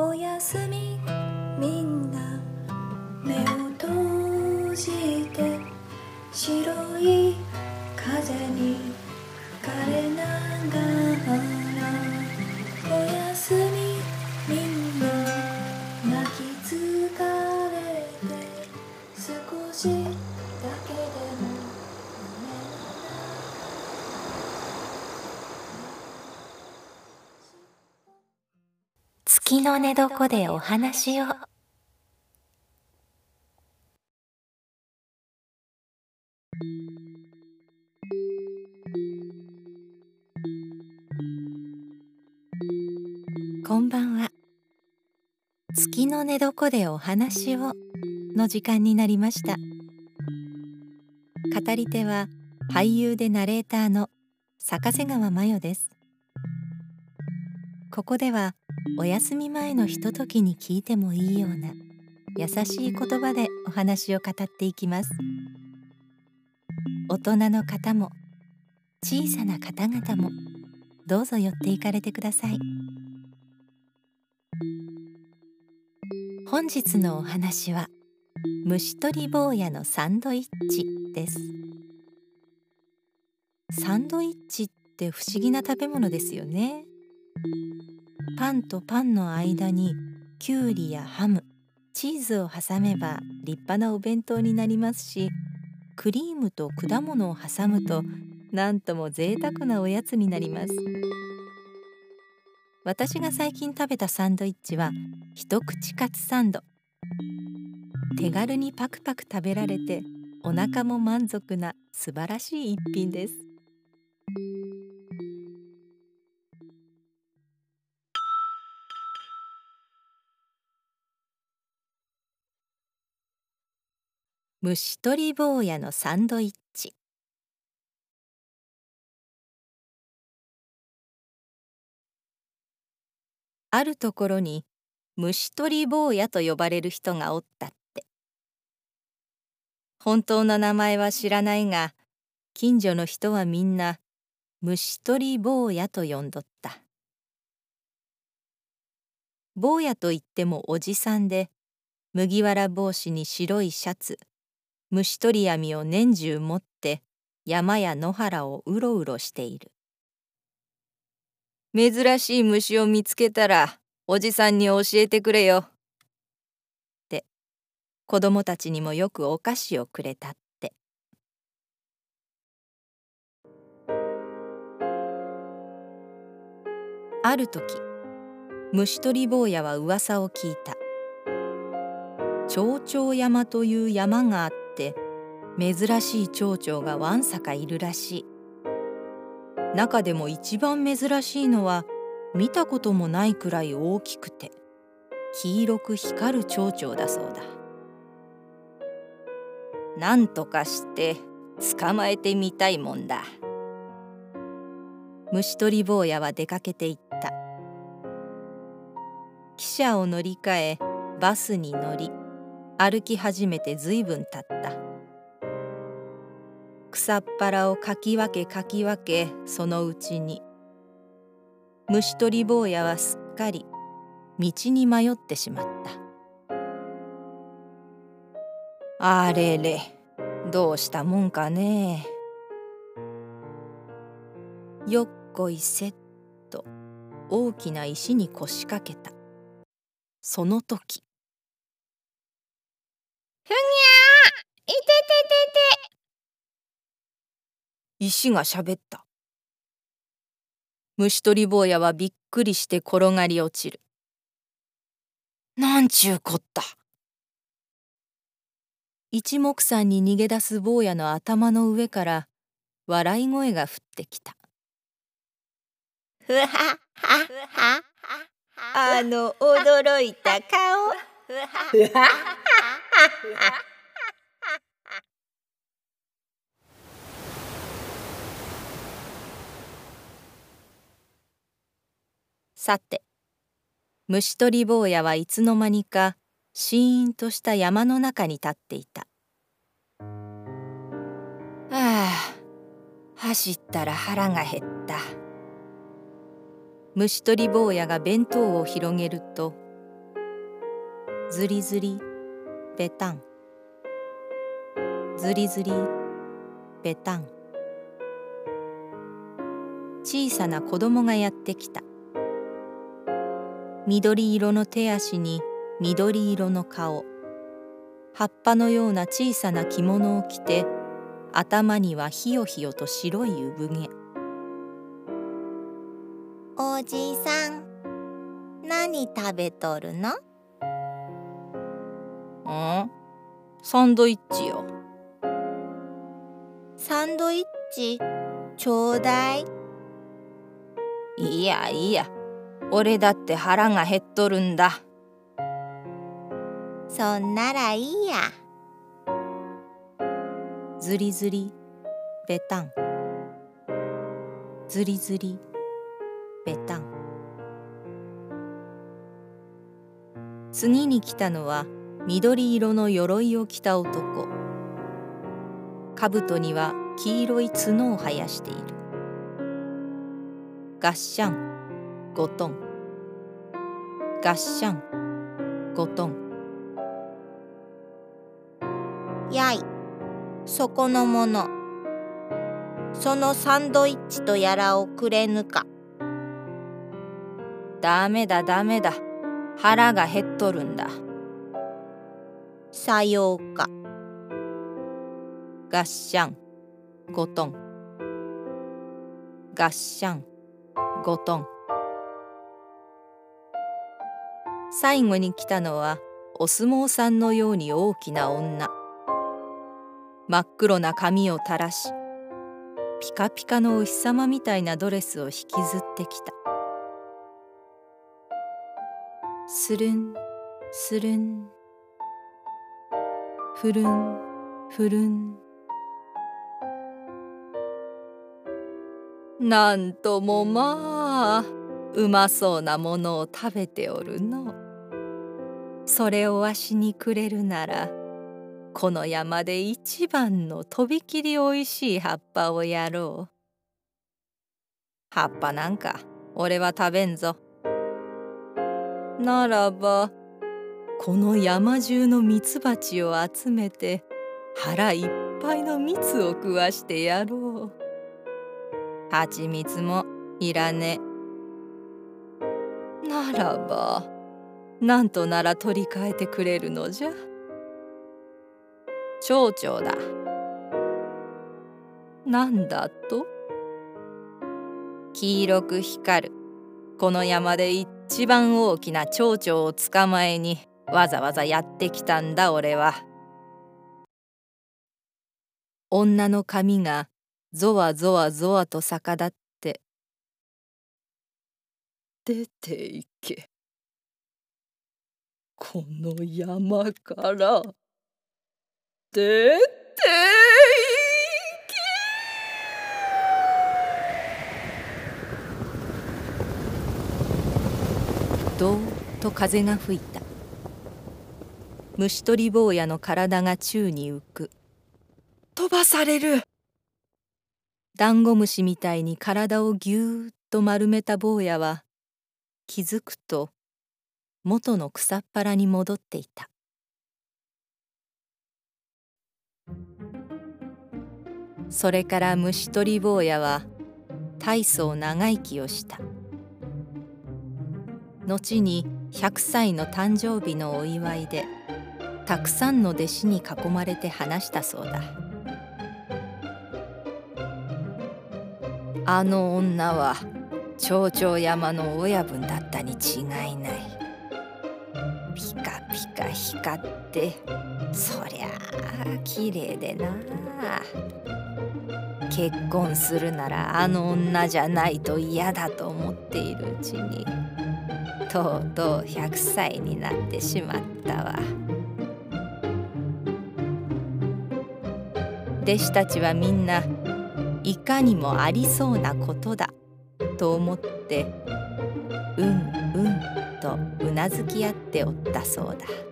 おやすみ。みんな目をの寝床でお話を。こんばんは。月の寝床でお話をの時間になりました。語り手は俳優でナレーターの坂瀬川真代です。ここではお休み前のひとときに聞いてもいいような優しい言葉でお話を語っていきます。大人の方も小さな方々もどうぞ寄っていかれてください。本日のお話は虫取り坊やのサンドイッチです。サンドイッチって不思議な食べ物ですよね。パンとパンの間にきゅうりやハムチーズを挟めば立派なお弁当になりますしクリームと果物を挟むとなんとも贅沢なおやつになります。私が最近食べたサンドイッチは一口カツサンド。手軽にパクパク食べられてお腹も満足な素晴らしい一品です。虫取り坊やのサンドイッチ。あるところに虫取り坊やと呼ばれる人がおったって。本当の名前は知らないが近所の人はみんな虫取り坊やと呼んどった。坊やといってもおじさんで麦わら帽子に白いシャツ虫取り網を年中持って山や野原をうろうろしている珍しい虫を見つけたらおじさんに教えてくれよ。って子供たちにもよくお菓子をくれたって。ある時虫取り坊やは噂を聞いた。蝶々山という山があって珍しい蝶々がわんさかいるらしい。中でも一番珍しいのは見たこともないくらい大きくて黄色く光る蝶々だそうだ。なんとかして捕まえてみたいもんだ。虫取り坊やは出かけていった。汽車を乗り換えバスに乗り歩き始めてずいぶん経った。草っぱらをかき分けかき分けそのうちに。虫取り坊やはすっかり道に迷ってしまった。あれれどうしたもんかね。よっこいせっと大きな石に腰掛けた。その時。ふぎゃーいてててて。石がしゃべった。虫取り坊やはびっくりして転がり落ちる。なんちゅうこった。一目散に逃げ出す坊やの頭の上から笑い声が降ってきた。ふはははあの驚いた顔。ふはははさて虫取り坊やはいつの間にかシーンとした山の中に立っていた。ああ走ったら腹が減った。虫取り坊やが弁当を広げるとずりずりべたんずりずりべたん小さな子供がやってきた。緑色の手足に緑色の顔。葉っぱのような小さな着物を着て頭にはひよひよと白い産毛。おじさん何食べとるの？ん？サンドイッチよ。サンドイッチちょうだい。いやいや俺だって腹が減っとるんだ。そんならいいや。ずりずりべたんずりずりべたん次に来たのは緑色の鎧を着た男。兜には黄色い角を生やしている。ガッシャンゴトン。ガッシャンゴトン。やい。そこのもの。そのサンドイッチとやらをくれぬか。ダメだダメだ。腹が減っとるんだ。さようか。ガッシャンゴトン。ガッシャンゴトン最後に来たのはお相撲さんのように大きな女。真っ黒な髪を垂らしピカピカのお日様みたいなドレスを引きずってきた。スルンスルン。ふるんふるん。なんともまあうまそうなものを食べておるの。それをわしにくれるならこの山で一番のとびきりおいしい葉っぱをやろう。葉っぱなんか俺は食べんぞ。ならばこの山中のミツバチを集めて腹いっぱいの蜜を食わしてやろう。はちみつもいらねならばなんとなら取り替えてくれるのじゃ。蝶々だ。なんだと？黄色く光る。この山で一番大きな蝶々を捕まえにわざわざやってきたんだ俺は。女の髪がゾワゾワゾワと逆立って。出て行け。この山から出て行け。どーっと風が吹いた。虫取り坊やの体が宙に浮く。飛ばされる。ダンゴムシみたいに体をぎゅーっと丸めた坊やは気づくと元の草っぱらに戻っていた。それから虫取り坊やは大層長生きをした。後に100歳の誕生日のお祝いでたくさんの弟子に囲まれて話したそうだ。あの女は蝶々山の親分だったに違いない。光ってそりゃあ綺麗でな結婚するならあの女じゃないと嫌だと思っているうちにとうとう100歳になってしまったわ。弟子たちはみんないかにもありそうなことだと思ってうんうんとうなずき合っておったそうだ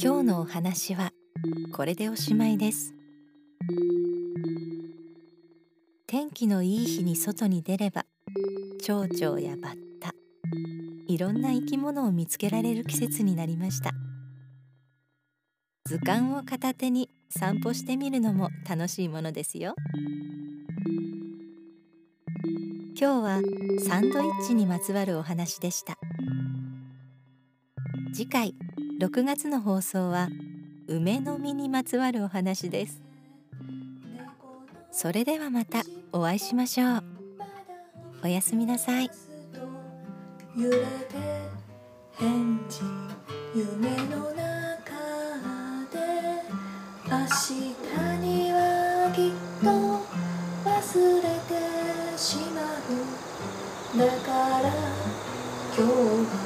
今日のお話はこれでおしまいです。天気のいい日に外に出れば蝶々やバッタいろんな生き物を見つけられる季節になりました。図鑑を片手に散歩してみるのも楽しいものですよ。今日はサンドイッチにまつわるお話でした。次回6月の放送は梅の実にまつわるお話です。それではまたお会いしましょう。おやすみなさい。揺れて返事夢の中で明日にはきっと忘れてしまう。だから今日は